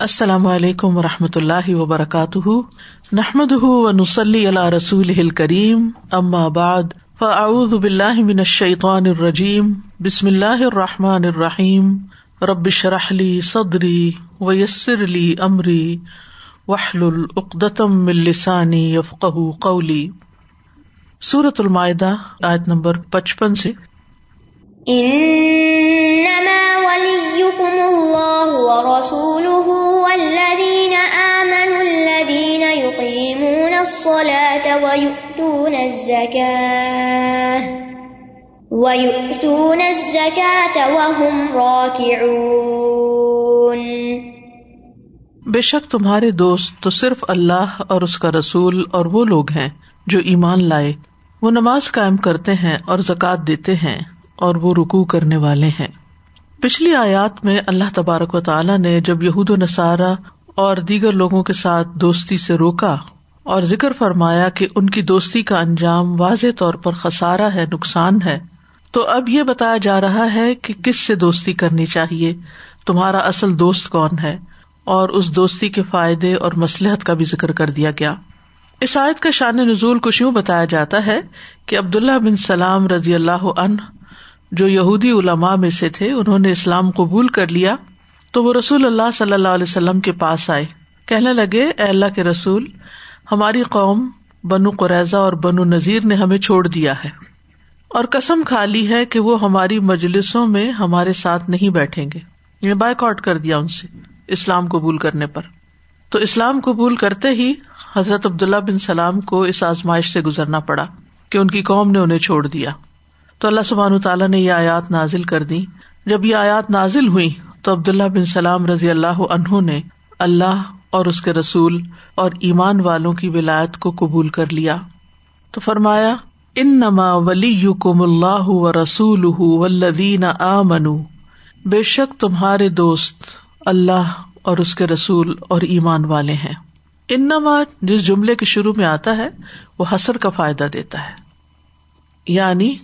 السلام علیکم و رحمۃ اللہ وبرکاتہ۔ نحمد و نسلی اللہ رسول کریم بعد، فاعوذ باللہ من الشیطان الرجیم، بسم اللہ الرحمٰن الرحیم۔ ربش رحلی صدری ویسر علی عمری وحل العقدم السانی یفق قولی۔ صورت المائدہ، آیت نمبر پچپن سے۔ بے شک تمہارے دوست تو صرف اللہ اور اس کا رسول اور وہ لوگ ہیں جو ایمان لائے، وہ نماز قائم کرتے ہیں اور زکوٰۃ دیتے ہیں اور وہ رکو کرنے والے ہیں۔ پچھلی آیات میں اللہ تبارک و تعالیٰ نے جب یہود و نصارہ اور دیگر لوگوں کے ساتھ دوستی سے روکا اور ذکر فرمایا کہ ان کی دوستی کا انجام واضح طور پر خسارا ہے، نقصان ہے۔ تو اب یہ بتایا جا رہا ہے کہ کس سے دوستی کرنی چاہیے؟ تمہارا اصل دوست کون ہے؟ اور اس دوستی کے فائدے اور مسلحت کا بھی ذکر کر دیا گیا۔ اس آیت کا شان نزول کچھ یوں بتایا جاتا ہے کہ عبداللہ بن سلام رضی اللہ عنہ، جو یہودی علماء میں سے تھے، انہوں نے اسلام قبول کر لیا تو وہ رسول اللہ صلی اللہ علیہ وسلم کے پاس آئے۔ کہنے لگے، اے اللہ کے رسول ہماری قوم بنو قریضہ اور بنو نذیر نے ہمیں چھوڑ دیا ہے۔ اور کسم کھا لی ہے کہ وہ ہماری مجلسوں میں ہمارے ساتھ نہیں بیٹھیں گے۔ یعنی یہ بائک آؤٹ کر دیا ان سے اسلام قبول کرنے پر۔ تو اسلام قبول کرتے ہی حضرت عبداللہ بن سلام کو اس آزمائش سے گزرنا پڑا کہ ان کی قوم نے انہیں چھوڑ دیا۔ تو اللہ سبحان تعالیٰ نے یہ آیات نازل کر دی جب یہ آیات نازل ہوئی تو عبداللہ بن سلام رضی اللہ عنہ نے اللہ اور اس کے رسول اور ایمان والوں کی ولایت کو قبول کر لیا۔ تو فرمایا ان نما ولی کم اللہ و رسول ولدین آ منو بے شک تمہارے دوست اللہ اور اس کے رسول اور ایمان والے ہیں۔ ان نما جس جملے کے شروع میں آتا ہے، وہ حسر کا فائدہ دیتا ہے۔ یعنی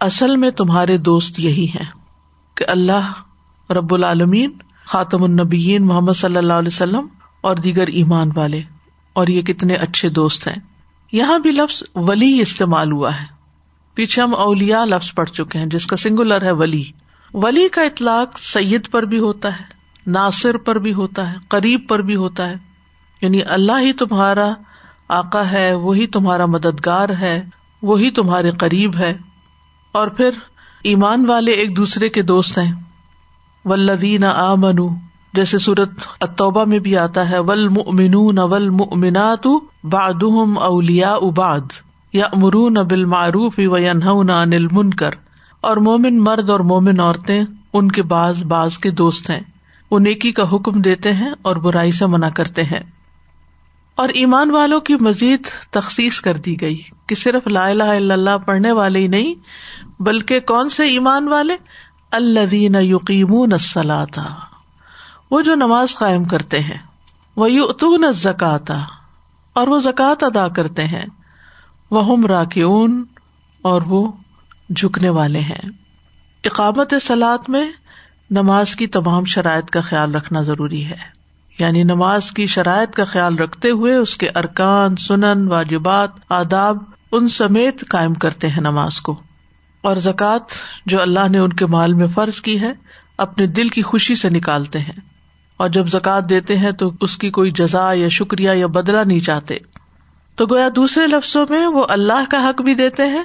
اصل میں تمہارے دوست یہی ہیں کہ اللہ رب العالمین، خاتم النبیین محمد صلی اللہ علیہ وسلم اور دیگر ایمان والے، اور یہ کتنے اچھے دوست ہیں۔ یہاں بھی لفظ ولی استعمال ہوا ہے۔ پیچھے ہم اولیا لفظ پڑھ چکے ہیں، جس کا سنگولر ہے ولی۔ ولی کا اطلاق سید پر بھی ہوتا ہے، ناصر پر بھی ہوتا ہے، قریب پر بھی ہوتا ہے۔ یعنی اللہ ہی تمہارا آقا ہے، وہی تمہارا مددگار ہے، وہی تمہارے قریب ہے۔ اور پھر ایمان والے ایک دوسرے کے دوست ہیں۔ ولدین آ منو جیسے سورت اتوبا میں بھی آتا ہے ول من ول منات باد اولیا اباد یا امرون بال معروف و انل منکر اور مومن مرد اور مومن عورتیں ان کے بعض باز کے دوست ہیں۔ وہ نیکی کا حکم دیتے ہیں اور برائی سے منع کرتے ہیں۔ اور ایمان والوں کی مزید تخصیص کر دی گئی کہ صرف لا الہ الا اللہ پڑھنے والے ہی نہیں، بلکہ کون سے ایمان والے؟ اللہ یقین وہ جو نماز قائم کرتے ہیں۔ وہ یو زکاتا اور وہ زکوٰۃ ادا کرتے ہیں۔ وہ ہم راکیون اور وہ جھکنے والے ہیں۔ اقامت سلاد میں نماز کی تمام شرائط کا خیال رکھنا ضروری ہے۔ یعنی نماز کی شرائط کا خیال رکھتے ہوئے اس کے ارکان، سنن، واجبات، آداب، ان سمیت قائم کرتے ہیں نماز کو۔ اور زکوٰۃ جو اللہ نے ان کے مال میں فرض کی ہے، اپنے دل کی خوشی سے نکالتے ہیں۔ اور جب زکوٰۃ دیتے ہیں تو اس کی کوئی جزا یا شکریہ یا بدلا نہیں چاہتے۔ تو گویا دوسرے لفظوں میں وہ اللہ کا حق بھی دیتے ہیں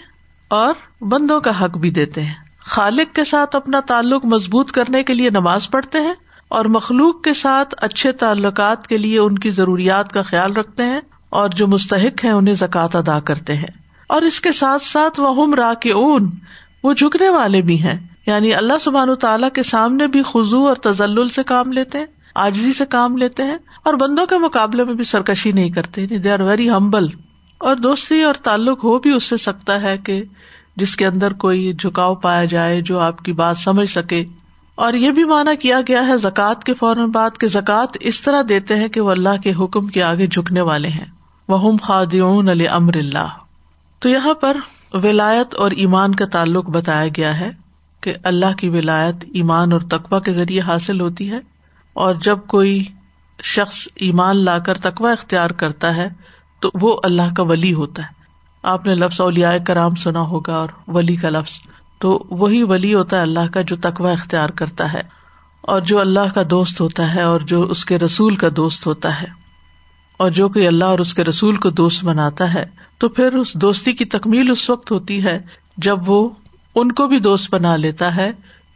اور بندوں کا حق بھی دیتے ہیں۔ خالق کے ساتھ اپنا تعلق مضبوط کرنے کے لیے نماز پڑھتے ہیں اور مخلوق کے ساتھ اچھے تعلقات کے لیے ان کی ضروریات کا خیال رکھتے ہیں اور جو مستحق ہے انہیں زکوٰۃ ادا کرتے ہیں۔ اور اس کے ساتھ ساتھ وہ ہم را کے اون وہ جھکنے والے بھی ہیں۔ یعنی اللہ سبحان تعالیٰ کے سامنے بھی خزو اور تزل سے کام لیتے ہیں۔ آجزی سے کام لیتے ہیں اور بندوں کے مقابلے میں بھی سرکشی نہیں کرتے دے آر ویری ہمبل اور دوستی اور تعلق ہو بھی اس سے سکتا ہے کہ جس کے اندر کوئی جھکاؤ پایا جائے، جو آپ کی بات سمجھ سکے۔ اور یہ بھی مانا کیا گیا ہے، زکوٰۃ کے فوراً بعد کے زکوٰۃ اس طرح دیتے ہیں کہ وہ اللہ کے حکم کے آگے جھکنے والے ہیں۔ وہ خادیون علی امر اللہ تو یہاں پر ولایت اور ایمان کا تعلق بتایا گیا ہے کہ اللہ کی ولایت ایمان اور تقوا کے ذریعے حاصل ہوتی ہے۔ اور جب کوئی شخص ایمان لا کر تقوا اختیار کرتا ہے، تو وہ اللہ کا ولی ہوتا ہے۔ آپ نے لفظ اولیاء کرام سنا ہوگا اور ولی کا لفظ۔ تو وہی ولی ہوتا ہے اللہ کا جو تقوا اختیار کرتا ہے اور جو اللہ کا دوست ہوتا ہے اور جو اس کے رسول کا دوست ہوتا ہے۔ اور جو کوئی اللہ اور اس کے رسول کو دوست بناتا ہے، تو پھر اس دوستی کی تکمیل اس وقت ہوتی ہے جب وہ ان کو بھی دوست بنا لیتا ہے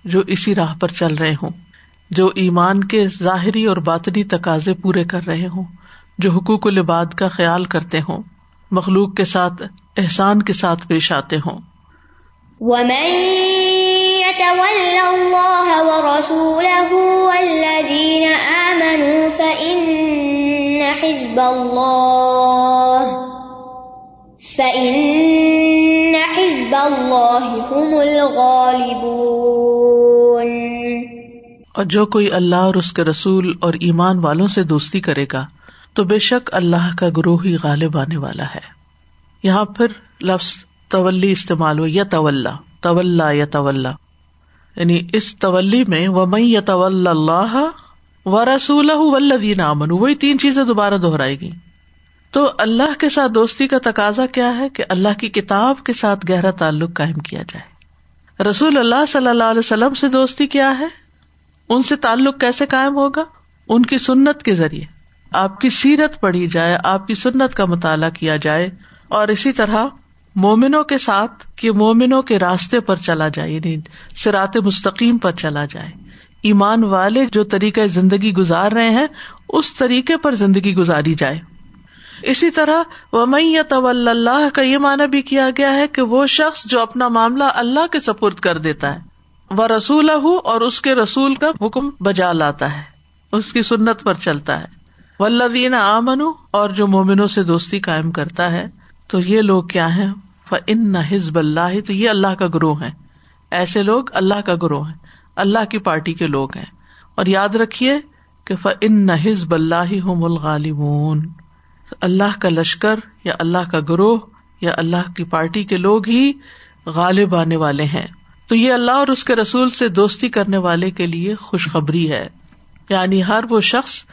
جو اسی راہ پر چل رہے ہوں۔ جو ایمان کے ظاہری اور باطنی تقاضے پورے کر رہے ہوں، جو حقوق العباد کا خیال کرتے ہوں، مخلوق کے ساتھ احسان کے ساتھ پیش آتے ہوں۔ حزب اللہ فإن حزب اللہ هم الغالبون۔ اور جو کوئی اللہ اور اس کے رسول اور ایمان والوں سے دوستی کرے گا، تو بے شک اللہ کا گروہ ہی غالب آنے والا ہے۔ یہاں پھر لفظ تولی استعمال ہو یا طول طول یا طول یعنی اس تولی میں وہ میں یا طول اللہ و رسول ولدین امن وہی تین چیزیں دوبارہ دہرائی گئی تو اللہ کے ساتھ دوستی کا تقاضا کیا ہے کہ اللہ کی کتاب کے ساتھ گہرا تعلق قائم کیا جائے۔ رسول اللہ صلی اللہ علیہ وسلم سے دوستی کیا ہے؟ ان سے تعلق کیسے قائم ہوگا؟ ان کی سنت کے ذریعے۔ آپ کی سیرت پڑھی جائے، آپ کی سنت کا مطالعہ کیا جائے، اور اسی طرح مومنوں کے ساتھ کہ مومنوں کے راستے پر چلا جائے یعنی سرات مستقیم پر چلا جائے۔ ایمان والے جو طریقۂ زندگی گزار رہے ہیں، اس طریقے پر زندگی گزاری جائے۔ اسی طرح ومئی طول اللہ کا یہ معنی بھی کیا گیا ہے کہ وہ شخص جو اپنا معاملہ اللہ کے سپرد کر دیتا ہے۔ وہ رسول اور اس کے رسول کا حکم بجا لاتا ہے، اس کی سنت پر چلتا ہے۔ ولدین آمن اور جو مومنوں سے دوستی قائم کرتا ہے، تو یہ لوگ کیا ہے ان نہ حزب اللہ تو یہ اللہ کا گروہ ہے ایسے لوگ اللہ کا گروہ ہے اللہ کی پارٹی کے لوگ ہیں۔ اور یاد رکھیے کہ ان نہ حزب اللہ ہم الغالبون۔ اللہ کا لشکر یا اللہ کا گروہ یا اللہ کی پارٹی کے لوگ ہی غالب آنے والے ہیں۔ تو یہ اللہ اور اس کے رسول سے دوستی کرنے والے کے لیے خوشخبری ہے۔ یعنی ہر وہ شخص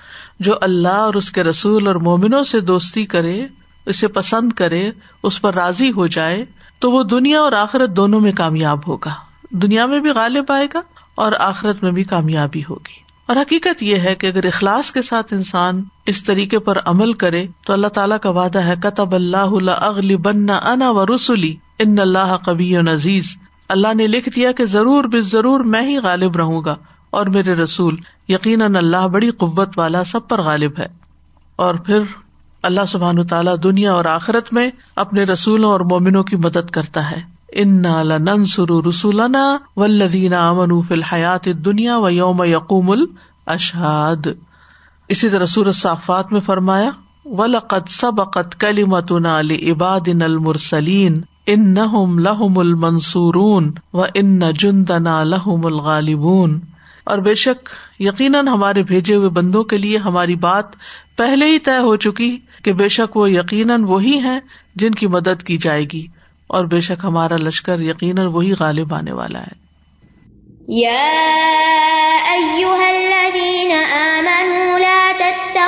جو اللہ اور اس کے رسول اور مومنوں سے دوستی کرے، اسے پسند کرے، اس پر راضی ہو جائے، تو وہ دنیا اور آخرت دونوں میں کامیاب ہوگا۔ دنیا میں بھی غالب آئے گا اور آخرت میں بھی کامیابی ہوگی۔ اور حقیقت یہ ہے کہ اگر اخلاص کے ساتھ انسان اس طریقے پر عمل کرے، تو اللہ تعالیٰ کا وعدہ ہے، کتب اللہ اغلی بننا انا و رسولی ان اللہ کبی عزیز اللہ نے لکھ دیا کہ ضرور بے ضرور میں ہی غالب رہوں گا اور میرے رسول، یقیناً اللہ بڑی قوت والا سب پر غالب ہے۔ اور پھر اللہ سبحان تعالیٰ دنیا اور آخرت میں اپنے رسولوں اور مومنوں کی مدد کرتا ہے۔ ان ننسر رسولنا ولدین امن فی الحیات دنیا و یوم یقوم الشاد اسی طرح سور صافات میں فرمایا ولقت سبقت کلیمتنا لعباد المرسلین ان نہ لہم المنصورون و ان جندنا لہم الغالبون۔ اور بے شک یقیناً ہمارے بھیجے ہوئے بندوں کے لیے ہماری بات پہلے ہی طے ہو چکی کہ بے شک وہ یقیناً وہی ہیں جن کی مدد کی جائے گی۔ اور بے شک ہمارا لشکر یقیناً وہی غالب آنے والا ہے۔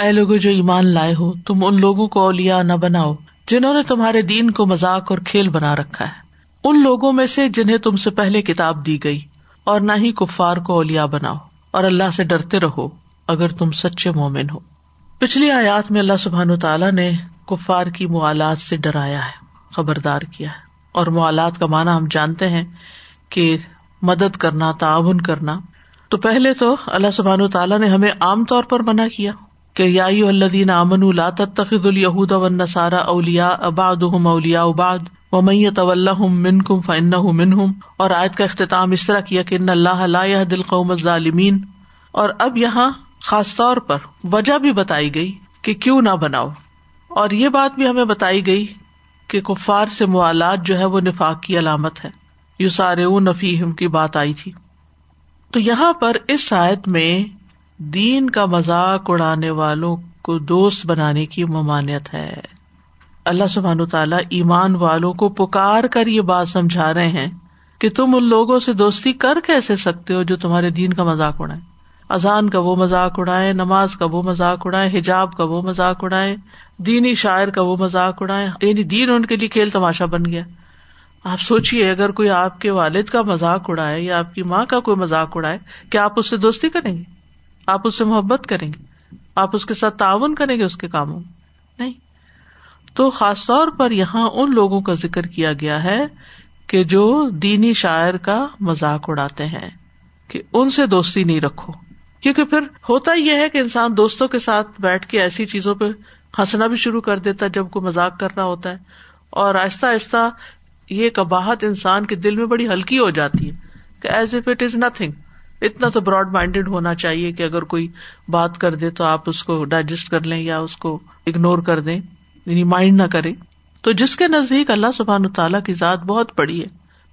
اے لوگو جو ایمان لائے ہو، تم ان لوگوں کو اولیاء نہ بناؤ جنہوں نے تمہارے دین کو مذاق اور کھیل بنا رکھا ہے۔ ان لوگوں میں سے جنہیں تم سے پہلے کتاب دی گئی، اور نہ ہی کفار کو اولیا بناؤ، اور اللہ سے ڈرتے رہو اگر تم سچے مومن ہو۔ پچھلی آیات میں اللہ سبحان تعالیٰ نے کفار کی موالات سے ڈرایا ہے، خبردار کیا ہے۔ اور موالات کا معنی ہم جانتے ہیں کہ مدد کرنا، تعاون کرنا۔ تو پہلے تو اللہ سبحان تعالیٰ نے ہمیں عام طور پر منع کیا۔ کہ یائی الدین امن اللہ تخد الہود و نسارا اولیا اباد اولیا اباد و میت طلّہ من کم فن من ہوں اور آیت کا اختتام اس طرح کیا کہ ان اللہ دل قوم ظالمین اور اب یہاں خاص طور پر وجہ بھی بتائی گئی کہ کیوں نہ بناؤ اور یہ بات بھی ہمیں بتائی گئی کہ کفار سے موالات جو ہے وہ نفاق کی علامت ہے۔ یو سارے نفیم کی بات آئی تھی۔ تو یہاں پر اس آیت میں دین کا مذاق اڑانے والوں کو دوست بنانے کی ممانعت ہے۔ اللہ سبحان تعالیٰ ایمان والوں کو پکار کر یہ بات سمجھا رہے ہیں کہ تم ان لوگوں سے دوستی کر کیسے سکتے ہو جو تمہارے دین کا مذاق اڑائے اذان کا وہ مذاق اڑائے نماز کا وہ مذاق اڑائے حجاب کا وہ مذاق اڑائے دینی شاعر کا وہ مذاق اڑائے یعنی دین ان کے لیے کھیل تماشا بن گیا۔ آپ سوچیے اگر کوئی آپ کے والد کا مذاق اڑائے یا آپ کی ماں کا کوئی مذاق اڑائے، کیا آپ اس سے دوستی کریں گے؟ آپ اس سے محبت کریں گے؟ آپ اس کے ساتھ تعاون کریں گے اس کے کاموں میں؟ نہیں۔ تو خاص طور پر یہاں ان لوگوں کا ذکر کیا گیا ہے کہ جو دینی شاعر کا مذاق اڑاتے ہیں، کہ ان سے دوستی نہیں رکھو۔ کیونکہ پھر ہوتا یہ ہے کہ انسان دوستوں کے ساتھ بیٹھ کے ایسی چیزوں پہ ہنسنا بھی شروع کر دیتا ہے جب کوئی مذاق کر رہا ہوتا ہے۔ اور آہستہ آہستہ یہ کباہت انسان کے دل میں بڑی ہلکی ہو جاتی ہے کہ as if it is nothing اتنا تو براڈ مائنڈیڈ ہونا چاہیے کہ اگر کوئی بات کر دے تو آپ اس کو ڈائجسٹ کر لیں یا اس کو اگنور کر دیں یعنی مائنڈ نہ کرے۔ تو جس کے نزدیک اللہ سبحان تعالیٰ کی ذات بہت بڑی ہے،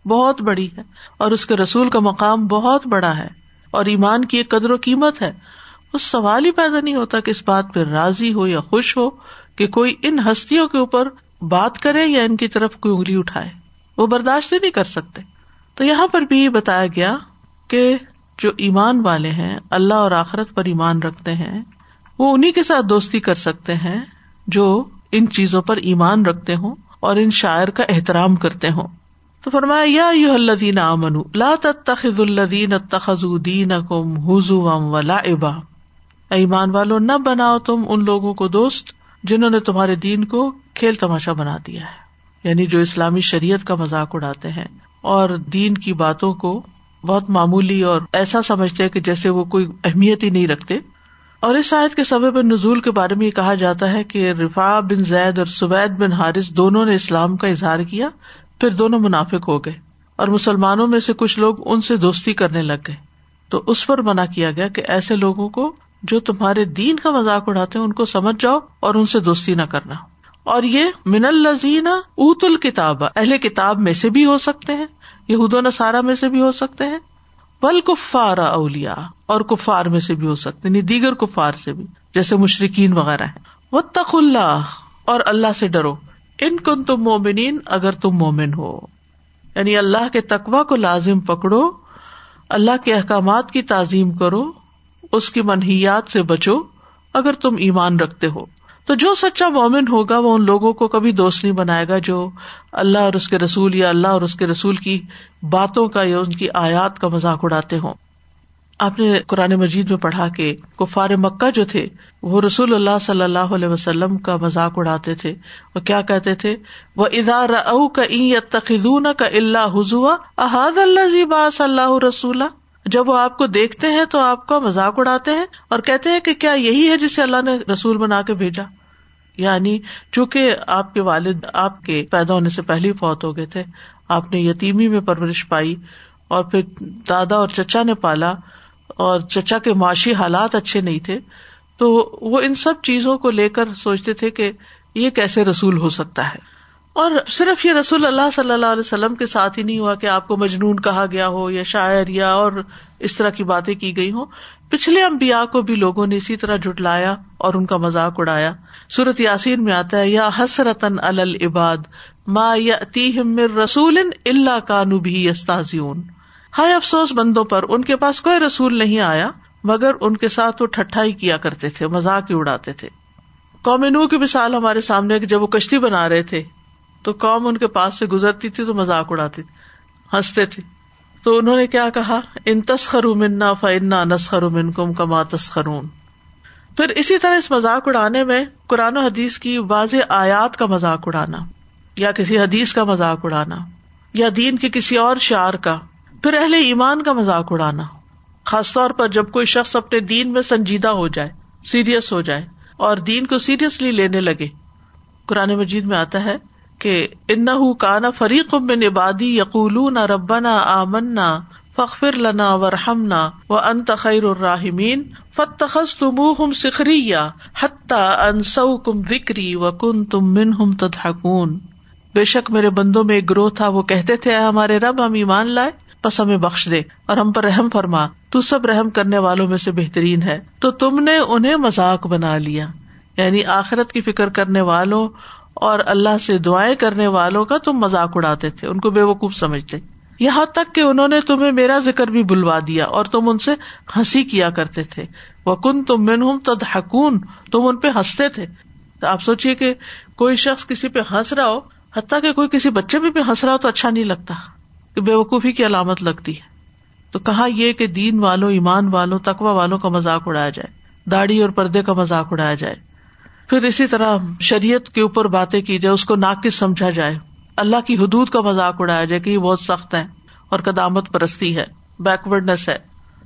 بہت بڑی ہے، اور اس کے رسول کا مقام بہت بڑا ہے، اور ایمان کی ایک قدر و قیمت ہے، اس سوال ہی پیدا نہیں ہوتا کہ اس بات پہ راضی ہو یا خوش ہو کہ کوئی ان ہستیوں کے اوپر بات کرے یا ان کی طرف کوئی انگلی اٹھائے۔ وہ برداشت ہی نہیں کر سکتے۔ تو یہاں پر بھی بتایا گیا کہ جو ایمان والے ہیں، اللہ اور آخرت پر ایمان رکھتے ہیں، وہ انہیں کے ساتھ دوستی کر سکتے ہیں جو ان چیزوں پر ایمان رکھتے ہوں اور ان شاعر کا احترام کرتے ہوں۔ تو فرمایا، یا یو الدین امن لا تخذ الدین تخذین کم حضو ام و لا ابا ایمان والو، نہ بناؤ تم ان لوگوں کو دوست جنہوں نے تمہارے دین کو کھیل تماشا بنا دیا ہے۔ یعنی جو اسلامی شریعت کا مذاق اڑاتے ہیں اور دین کی باتوں کو بہت معمولی اور ایسا سمجھتے کہ جیسے وہ کوئی اہمیت ہی نہیں رکھتے۔ اور اس آیت کے سبب نزول کے بارے میں یہ کہا جاتا ہے کہ رفا بن زید اور سبید بن حارث دونوں نے اسلام کا اظہار کیا، پھر دونوں منافق ہو گئے اور مسلمانوں میں سے کچھ لوگ ان سے دوستی کرنے لگ گئے۔ تو اس پر منع کیا گیا کہ ایسے لوگوں کو جو تمہارے دین کا مذاق اڑاتے ہیں، ان کو سمجھ جاؤ اور ان سے دوستی نہ کرنا۔ اور یہ من الزین اوت الکتاب اہل کتاب میں سے بھی ہو سکتے ہیں۔ یہ و نصارہ میں سے بھی ہو سکتے ہیں۔ بل کفار اولیا اور کفار میں سے بھی ہو سکتے یعنی دیگر کفار سے بھی، جیسے مشرقین وغیرہ ہیں۔ وہ تخ اللہ اور اللہ سے ڈرو۔ ان کن تم مومنین، اگر تم مومن ہو۔ یعنی اللہ کے تقوا کو لازم پکڑو، اللہ کے احکامات کی تعظیم کرو، اس کی منحیات سے بچو، اگر تم ایمان رکھتے ہو۔ تو جو سچا مومن ہوگا وہ ان لوگوں کو کبھی دوست نہیں بنائے گا جو اللہ اور اس کے رسول یا اللہ اور اس کے رسول کی باتوں کا یا ان کی آیات کا مذاق اڑاتے ہوں۔ آپ نے قرآن مجید میں پڑھا کہ کفار مکہ جو تھے، وہ رسول اللہ صلی اللہ علیہ وسلم کا مذاق اڑاتے تھے۔ وہ کیا کہتے تھے؟ وہ ادار کا تخون کا اللہ حضو احاد اللہ زی باس اللہ رسول جب وہ آپ کو دیکھتے ہیں تو آپ کا مذاق اڑاتے ہیں اور کہتے ہیں کہ کیا یہی ہے جسے اللہ نے رسول بنا کے بھیجا؟ یعنی چونکہ آپ کے والد آپ کے پیدا ہونے سے پہلے فوت ہو گئے تھے، آپ نے یتیمی میں پرورش پائی اور پھر دادا اور چچا نے پالا اور چچا کے معاشی حالات اچھے نہیں تھے، تو وہ ان سب چیزوں کو لے کر سوچتے تھے کہ یہ کیسے رسول ہو سکتا ہے۔ اور صرف یہ رسول اللہ صلی اللہ علیہ وسلم کے ساتھ ہی نہیں ہوا کہ آپ کو مجنون کہا گیا ہو یا شاعر یا اور اس طرح کی باتیں کی گئی ہوں۔ پچھلے امبیا کو بھی لوگوں نے اسی طرح جٹلایا اور ان کا مذاق اڑایا۔ صورت یاسین میں آتا ہے، یا حسرتن العباد، ما یا رسول اللہ کانو بھی استاذیون ہائے افسوس بندوں پر، ان کے پاس کوئی رسول نہیں آیا، مگر ان کے ساتھ وہ ٹھٹائی کیا کرتے تھے، مذاق ہی اڑاتے تھے۔ قومینو کی مثال ہمارے سامنے جب وہ کشتی بنا رہے تھے، تو قوم ان کے پاس سے گزرتی تھی تو مذاق اڑاتی ہنستے تھے۔ تو انہوں نے کیا کہا؟ ان تسخر منا فنا نسخر من کم کما تسخرون۔ پھر اسی طرح اس مذاق اڑانے میں قرآن و حدیث کی واضح آیات کا مذاق اڑانا، یا کسی حدیث کا مذاق اڑانا، یا دین کے کسی اور شعر کا، پھر اہل ایمان کا مذاق اڑانا۔ خاص طور پر جب کوئی شخص اپنے دین میں سنجیدہ ہو جائے، سیریس ہو جائے اور دین کو سیریسلی لینے لگے۔ قرآن مجید میں آتا ہے کہ ان کا نا فریق میں نبادی یقول نہ ربنا آمنا فخر لنا ورحمنا و ان تخیر الراحمین فتخص تم سکھری حتہ انسو کم وکری و کن تم من ہم تدہکون بے شک میرے بندوں میں ایک گروہ تھا، وہ کہتے تھے ہمارے رب، ہم ایمان لائے، بس ہمیں بخش دے اور ہم پر رحم فرما، تو سب رحم کرنے والوں میں سے بہترین ہے۔ تو تم نے انہیں مذاق بنا لیا یعنی آخرت کی فکر کرنے والوں اور اللہ سے دعائیں کرنے والوں کا تم مذاق اڑاتے تھے، ان کو بے وقوف سمجھتے۔ یہاں تک کہ انہوں نے تمہیں میرا ذکر بھی بلوا دیا اور تم ان سے ہنسی کیا کرتے تھے۔ وہ کن تم من ہوں تد حکون تم ان پہ ہنستے تھے۔ آپ سوچیے کہ کوئی شخص کسی پہ ہنس رہا ہو، حتیٰ کہ کوئی کسی بچے بھی پہ ہنس رہا ہو تو اچھا نہیں لگتا کہ بے وقوفی کی علامت لگتی ہے۔ تو کہا یہ کہ دین والوں، ایمان والوں تقوا والوں کا مذاق اڑایا جائے، داڑھی اور پردے کا مذاق اڑایا جائے۔ پھر اسی طرح شریعت کے اوپر باتیں کی جائے، اس کو ناقص سمجھا جائے۔ اللہ کی حدود کا مذاق اڑایا جائے کہ یہ بہت سخت ہے اور قدامت پرستی ہے بیکورڈنیس ہے۔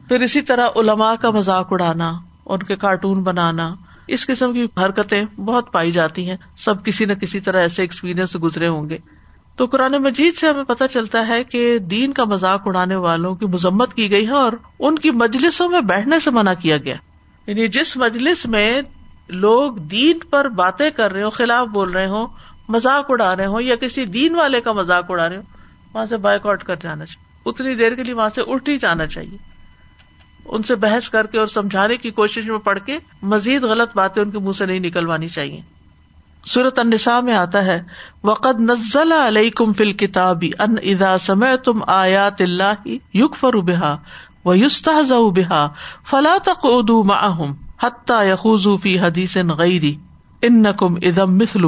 پھر اسی طرح علماء کا مذاق اڑانا، ان کے کارٹون بنانا، اس قسم کی حرکتیں بہت پائی جاتی ہیں۔ سب کسی نہ کسی طرح ایسے ایکسپیرئنس گزرے ہوں گے۔ تو قرآن مجید سے ہمیں پتہ چلتا ہے کہ دین کا مذاق اڑانے والوں کی مذمت کی گئی ہے اور ان کی مجلسوں میں بیٹھنے سے منع کیا گیا۔ یعنی جس مجلس میں لوگ دین پر باتیں کر رہے ہوں، خلاف بول رہے ہوں، مذاق اڑا رہے ہوں یا کسی دین والے کا مذاق اڑا رہے ہوں، وہاں سے بائک آؤٹ کر جانا چاہیے۔ اتنی دیر کے لیے وہاں سے اٹھ ہی جانا چاہیے۔ ان سے بحث کر کے اور سمجھانے کی کوشش میں پڑھ کے مزید غلط باتیں ان کے منہ سے نہیں نکلوانی چاہیے۔ صورت النساء میں آتا ہے، وقد نزل علیکم فل کتابی ان ادا سمے تم آیات اللہ یوگ فرو بحا و یوستا بحا فلا تک ادو حتیٰ یخوز فی حدیث غیری ان نقم ادم مثل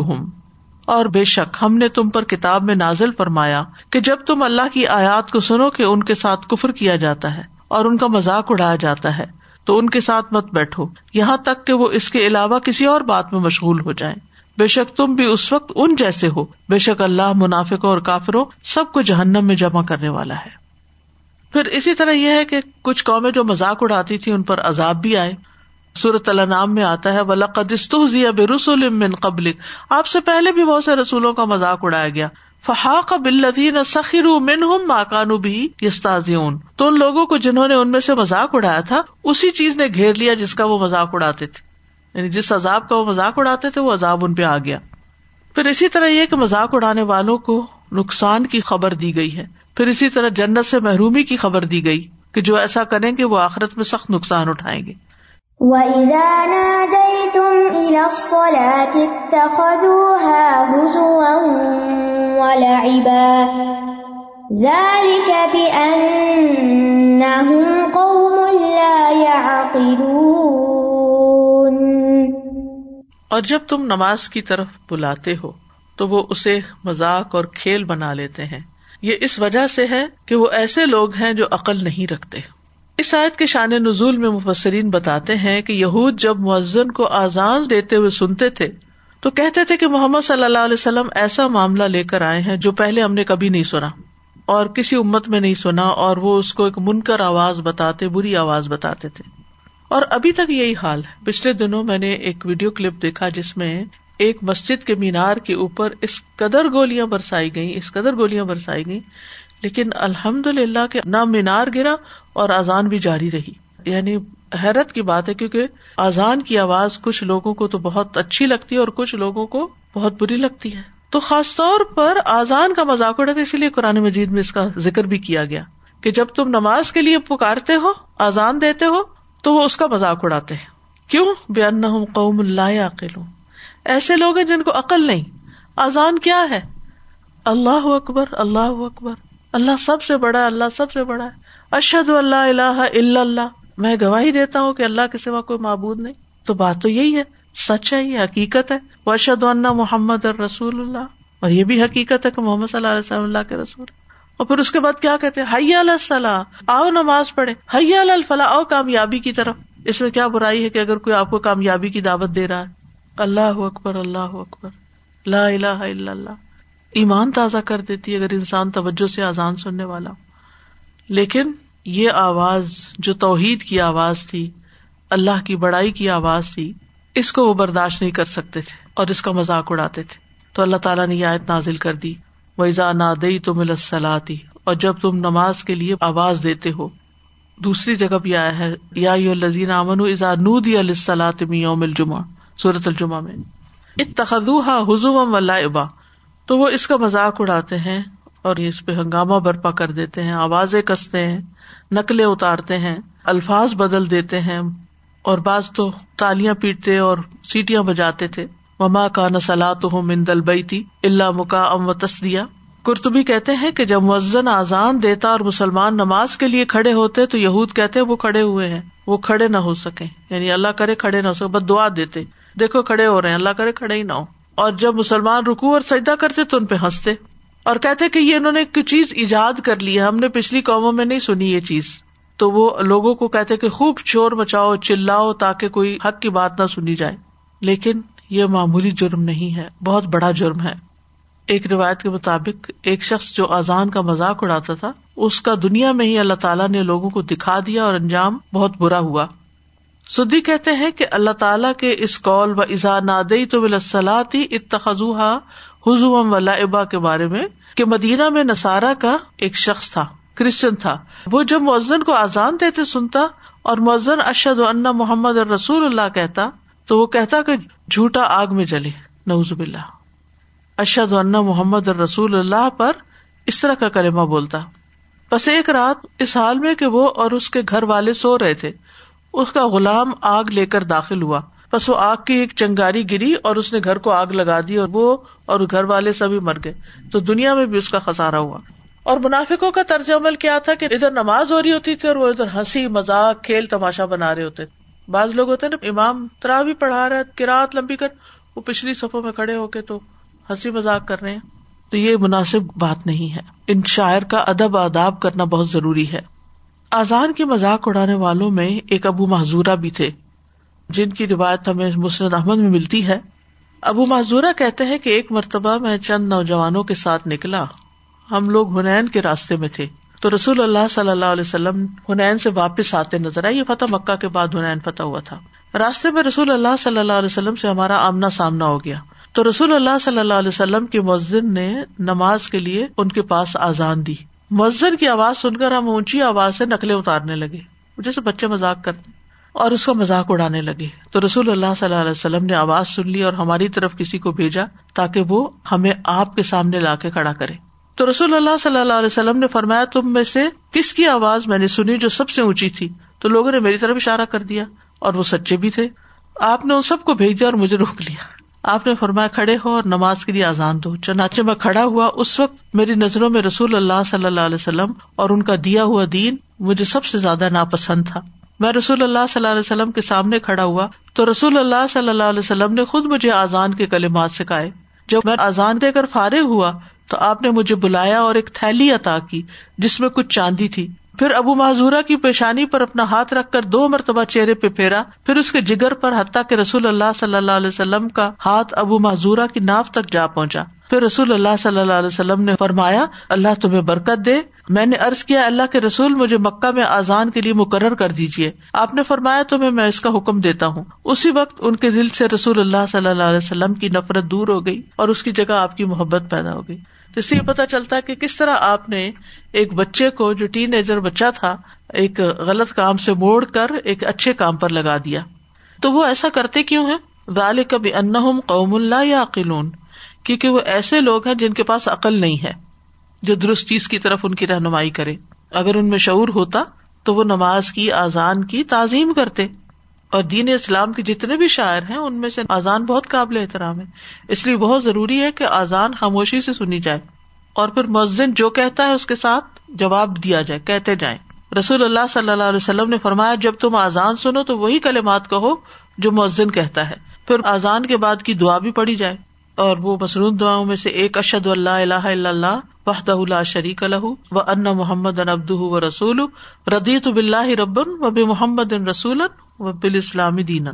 اور بے شک ہم نے تم پر کتاب میں نازل فرمایا کہ جب تم اللہ کی آیات کو سنو کہ ان کے ساتھ کفر کیا جاتا ہے اور ان کا مذاق اڑایا جاتا ہے، تو ان کے ساتھ مت بیٹھو۔ یہاں تک کہ وہ اس کے علاوہ کسی اور بات میں مشغول ہو جائیں۔ بے شک تم بھی اس وقت ان جیسے ہو۔ بے شک اللہ منافقوں اور کافروں سب کو جہنم میں جمع کرنے والا ہے۔ پھر اسی طرح یہ ہے کہ کچھ قومیں جو مذاق اڑاتی تھی ان پر عذاب بھی آئے۔ سورت اللہ نام میں آتا ہے بے رسول قبل آپ سے پہلے بھی بہت سے رسولوں کا مذاق اڑایا گیا۔ فحاق بلدین سخیر من ماکانو بھی یستازیون تو ان لوگوں کو جنہوں نے ان میں سے مذاق اڑایا تھا، اسی چیز نے گھیر لیا جس کا وہ مذاق اڑاتے تھے۔ یعنی جس عذاب کا وہ مذاق اڑاتے تھے، وہ عذاب ان پہ آ گیا۔ پھر اسی طرح یہ کہ مذاق اڑانے والوں کو نقصان کی خبر دی گئی ہے۔ پھر اسی طرح جنت سے محرومی کی خبر دی گئی کہ جو ایسا کریں گے، وہ آخرت میں سخت نقصان اٹھائیں گے۔ اور جب تم نماز کی طرف بلاتے ہو، تو وہ اسے مذاق اور کھیل بنا لیتے ہیں۔ یہ اس وجہ سے ہے کہ وہ ایسے لوگ ہیں جو عقل نہیں رکھتے۔ اس آیت کے شان نزول میں مفسرین بتاتے ہیں کہ یہود جب مؤذن کو آزان دیتے ہوئے سنتے تھے، تو کہتے تھے کہ محمد صلی اللہ علیہ وسلم ایسا معاملہ لے کر آئے ہیں جو پہلے ہم نے کبھی نہیں سنا، اور کسی امت میں نہیں سنا، اور وہ اس کو ایک منکر آواز بتاتے، بری آواز بتاتے تھے۔ اور ابھی تک یہی حال ہے۔ پچھلے دنوں میں نے ایک ویڈیو کلپ دیکھا جس میں ایک مسجد کے مینار کے اوپر اس قدر گولیاں برسائی گئی اس قدر گولیاں برسائی گئی لیکن الحمد للہ کے نہ مینار گرا اور آزان بھی جاری رہی۔ یعنی حیرت کی بات ہے کیونکہ آزان کی آواز کچھ لوگوں کو تو بہت اچھی لگتی ہے اور کچھ لوگوں کو بہت بری لگتی ہے۔ تو خاص طور پر آزان کا مذاق اڑا تھا، اسی لیے قرآن مجید میں اس کا ذکر بھی کیا گیا کہ جب تم نماز کے لیے پکارتے ہو آزان دیتے ہو، تو وہ اس کا مذاق اڑاتے ہیں۔ کیوں؟ بیان قوم اللہ عقل ایسے لوگ ہیں جن کو عقل نہیں۔ آزان کیا ہے؟ اللہ اکبر اللہ اکبر۔ اللہ سب سے بڑا اللہ سب سے بڑا ہے۔ اشد اللہ اللہ اللہ۔ میں گواہی دیتا ہوں کہ اللہ کے سوا کوئی معبود نہیں۔ تو بات تو یہی ہے، سچ ہے، یہ حقیقت ہے۔ وہ اشد اللہ محمد رسول اللہ۔ اور یہ بھی حقیقت ہے کہ محمد صلی اللہ علیہ وسلم اللہ کے رسول اور پھر اس کے بعد کیا کہتے حیا الصلاح۔ آؤ نماز پڑھے حیا الفلاح، آؤ کامیابی کی طرف۔ اس میں کیا برائی ہے کہ اگر کوئی آپ کو کامیابی کی دعوت دے رہا ہے۔ اللہ اکبر اللہ اکبر۔ لا الہ الا اللہ۔ ایمان تازہ کر دیتی اگر انسان توجہ سے آزان سننے والا لیکن یہ آواز جو توحید کی آواز تھی، اللہ کی بڑائی کی آواز تھی، اس کو وہ برداشت نہیں کر سکتے تھے اور اس کا مذاق اڑاتے تھے۔ تو اللہ تعالیٰ نے یہ آیت نازل کر دی۔ ویزا نہ دئی تو مل سلاتی اور جب تم نماز کے لیے آواز دیتے ہو۔ دوسری جگہ بھی آیا ہے۔ یا لذین امن ازا نود یوم الجمہ صورت الجمہ میں۔ اتخذوها حضوا ولعبا تو وہ اس کا مذاق اڑاتے ہیں اور اس پہ ہنگامہ برپا کر دیتے ہیں، آوازیں کستے ہیں، نقلیں اتارتے ہیں، الفاظ بدل دیتے ہیں اور بعض تو تالیاں پیٹتے اور سیٹیاں بجاتے تھے۔ مما کا نسلات ہوں من دل بیتی اللہ مکا ام و تسدیا کرتبی کہتے ہیں کہ جب مزن آزان دیتا اور مسلمان نماز کے لیے کھڑے ہوتے تو یہود کہتے وہ کھڑے ہوئے ہیں، وہ کھڑے نہ ہو سکے یعنی اللہ کرے کھڑے نہ ہو سکے بس دعا دیتے۔ دیکھو کھڑے ہو رہے ہیں، اللہ کرے کھڑے ہی نہ ہو۔ اور جب مسلمان رکو اور سجدہ کرتے تو ان پہ ہنستے اور کہتے کہ یہ انہوں نے ایک چیز ایجاد کر لی ہے، ہم نے پچھلی قوموں میں نہیں سنی یہ چیز۔ تو وہ لوگوں کو کہتے کہ خوب چور مچاؤ، چلاؤ تاکہ کوئی حق کی بات نہ سنی جائے۔ لیکن یہ معمولی جرم نہیں ہے، بہت بڑا جرم ہے۔ ایک روایت کے مطابق ایک شخص جو آزان کا مذاق اڑاتا تھا، اس کا دنیا میں ہی اللہ تعالیٰ نے لوگوں کو دکھا دیا اور انجام بہت برا ہوا۔ سدی کہتے ہیں کہ اللہ تعالیٰ کے اس قول و ازا نادئی تو ولاسلاتی اتخذوہا حضوم و ابا کے بارے میں کہ مدینہ میں نسارا کا ایک شخص تھا، کرسچن تھا۔ وہ جب مؤزن کو آزان دیتے سنتا اور مؤزن اشد اللہ محمد رسول اللہ کہتا، تو وہ کہتا کہ جھوٹا آگ میں جلے۔ نوزب اللہ اشد اللہ محمد رسول اللہ پر اس طرح کا کلمہ بولتا۔ بس ایک رات اس حال میں کہ وہ اور اس کے گھر والے سو رہے تھے۔ اس کا غلام آگ لے کر داخل ہوا۔ بس وہ آگ کی ایک چنگاری گری اور اس نے گھر کو آگ لگا دی اور وہ اور گھر والے سبھی مر گئے۔ تو دنیا میں بھی اس کا خسارا ہوا۔ اور منافقوں کا طرز عمل کیا تھا کہ ادھر نماز ہو رہی ہوتی تھی اور وہ ادھر ہنسی مزاق کھیل تماشا بنا رہے ہوتے۔ بعض لوگ ہوتے نا، امام ترا بھی پڑھا رہا ہے کراط لمبی کر، وہ پچھلی صفوں میں کھڑے ہو کے تو ہنسی مزاق کر رہے ہیں۔ تو یہ مناسب بات نہیں ہے۔ ان شاعر کا ادب اداب کرنا بہت ضروری ہے۔ آزان کی مذاق اڑانے والوں میں ایک ابو محضورہ بھی تھے، جن کی روایت ہمیں مسرت احمد میں ملتی ہے۔ ابو محضورہ کہتے ہیں کہ ایک مرتبہ میں چند نوجوانوں کے ساتھ نکلا۔ ہم لوگ ہنین کے راستے میں تھے۔ تو رسول اللہ صلی اللہ علیہ وسلم ہنین سے واپس آتے نظر آئے۔ یہ فتح مکہ کے بعد ہنین فتح ہوا تھا۔ راستے میں رسول اللہ صلی اللہ علیہ وسلم سے ہمارا آمنا سامنا ہو گیا۔ تو رسول اللہ صلی اللہ علیہ وسلم کے مؤذن نے نماز کے لیے ان کے پاس آزان دی۔ مؤذن کی آواز سن کر ہم اونچی آواز سے نقلیں اتارنے لگے۔ جیسے بچے مذاق کرتے اور اس کا مذاق اڑانے لگے۔ تو رسول اللہ صلی اللہ علیہ وسلم نے آواز سن لی اور ہماری طرف کسی کو بھیجا تاکہ وہ ہمیں آپ کے سامنے لا کے کھڑا کرے۔ تو رسول اللہ صلی اللہ علیہ وسلم نے فرمایا، تم میں سے کس کی آواز میں نے سنی جو سب سے اونچی تھی؟ تو لوگوں نے میری طرف اشارہ کر دیا اور وہ سچے بھی تھے۔ آپ نے ان سب کو بھیج دیا اور مجھے روک لیا۔ آپ نے فرمایا کھڑے ہو اور نماز کے لیے آزان دو۔ چنانچہ میں کھڑا ہوا اس وقت میری نظروں میں رسول اللہ صلی اللہ علیہ وسلم اور ان کا دیا ہوا دین مجھے سب سے زیادہ ناپسند تھا۔ میں رسول اللہ صلی اللہ علیہ وسلم کے سامنے کھڑا ہوا تو رسول اللہ صلی اللہ علیہ وسلم نے خود مجھے آزان کے کلمات سکھائے۔ جب میں آزان دے کر فارغ ہوا تو آپ نے مجھے بلایا اور ایک تھیلی عطا کی جس میں کچھ چاندی تھی۔ پھر ابو معذورہ کی پیشانی پر اپنا ہاتھ رکھ کر دو مرتبہ چہرے پہ پھیرا، پھر اس کے جگر پر حتیٰ کہ رسول اللہ صلی اللہ علیہ وسلم کا ہاتھ ابو معذورہ کی ناف تک جا پہنچا۔ پھر رسول اللہ صلی اللہ علیہ وسلم نے فرمایا، اللہ تمہیں برکت دے۔ میں نے ارض کیا، اللہ کے رسول مجھے مکہ میں آزان کے لیے مقرر کر دیجیے آپ نے فرمایا، تمہیں میں اس کا حکم دیتا ہوں۔ اسی وقت ان کے دل سے رسول اللہ صلی اللہ علیہ وسلم کی نفرت دور ہو گئی اور اس کی جگہ آپ کی محبت پیدا ہو گئی۔ جس سے یہ پتا چلتا ہے کہ کس طرح آپ نے ایک بچے کو جو ٹین ایجر بچہ تھا، ایک غلط کام سے موڑ کر ایک اچھے کام پر لگا دیا۔ تو وہ ایسا کرتے کیوں ہے غال کبھی ان قوم اللہ یا عقلون کیونکہ وہ ایسے لوگ ہیں جن کے پاس عقل نہیں ہے، جو درست چیز کی طرف ان کی رہنمائی کرے۔ اگر ان میں شعور ہوتا تو وہ نماز کی آزان کی تعظیم کرتے۔ اور دین اسلام کے جتنے بھی شاعر ہیں، ان میں سے آزان بہت قابل احترام ہے۔ اس لیے بہت ضروری ہے کہ آزان خاموشی سے سنی جائے اور پھر مؤذن جو کہتا ہے اس کے ساتھ جواب دیا جائے، کہتے جائیں۔ رسول اللہ صلی اللہ علیہ وسلم نے فرمایا، جب تم آزان سنو تو وہی کلمات کہو جو مؤذن کہتا ہے۔ پھر آزان کے بعد کی دعا بھی پڑی جائے اور وہ مصنون دعاؤں میں سے ایک اشد اللہ اللہ اللہ وحدہ اللہ شریک الح و ان محمد ان ابد و رسول ردیت بلّہ ربن و بے محمد ان رسول و بال اسلام دین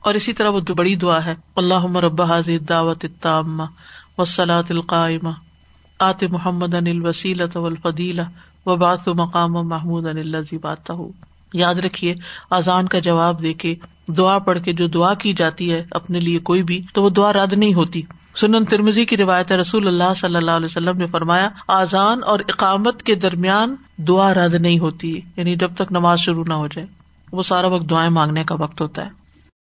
اور اسی طرح وہ بڑی دعا ہے۔ اللہ رب حاضر دعوت و سلاۃ القائمہ۔ آت محمد ان الوسیلت و الفدیلا و بات مقام محمود ان اللہ بات یاد رکھیے آزان کا جواب دے کے دعا پڑھ کے جو دعا کی جاتی ہے اپنے لیے کوئی بھی، تو وہ دعا رد نہیں ہوتی۔ سنن ترمزی کی روایت رسول اللہ صلی اللہ علیہ وسلم نے فرمایا آزان اور اقامت کے درمیان دعا رد نہیں ہوتی یعنی جب تک نماز شروع نہ ہو جائے۔ وہ سارا وقت دعائیں مانگنے کا وقت ہوتا ہے۔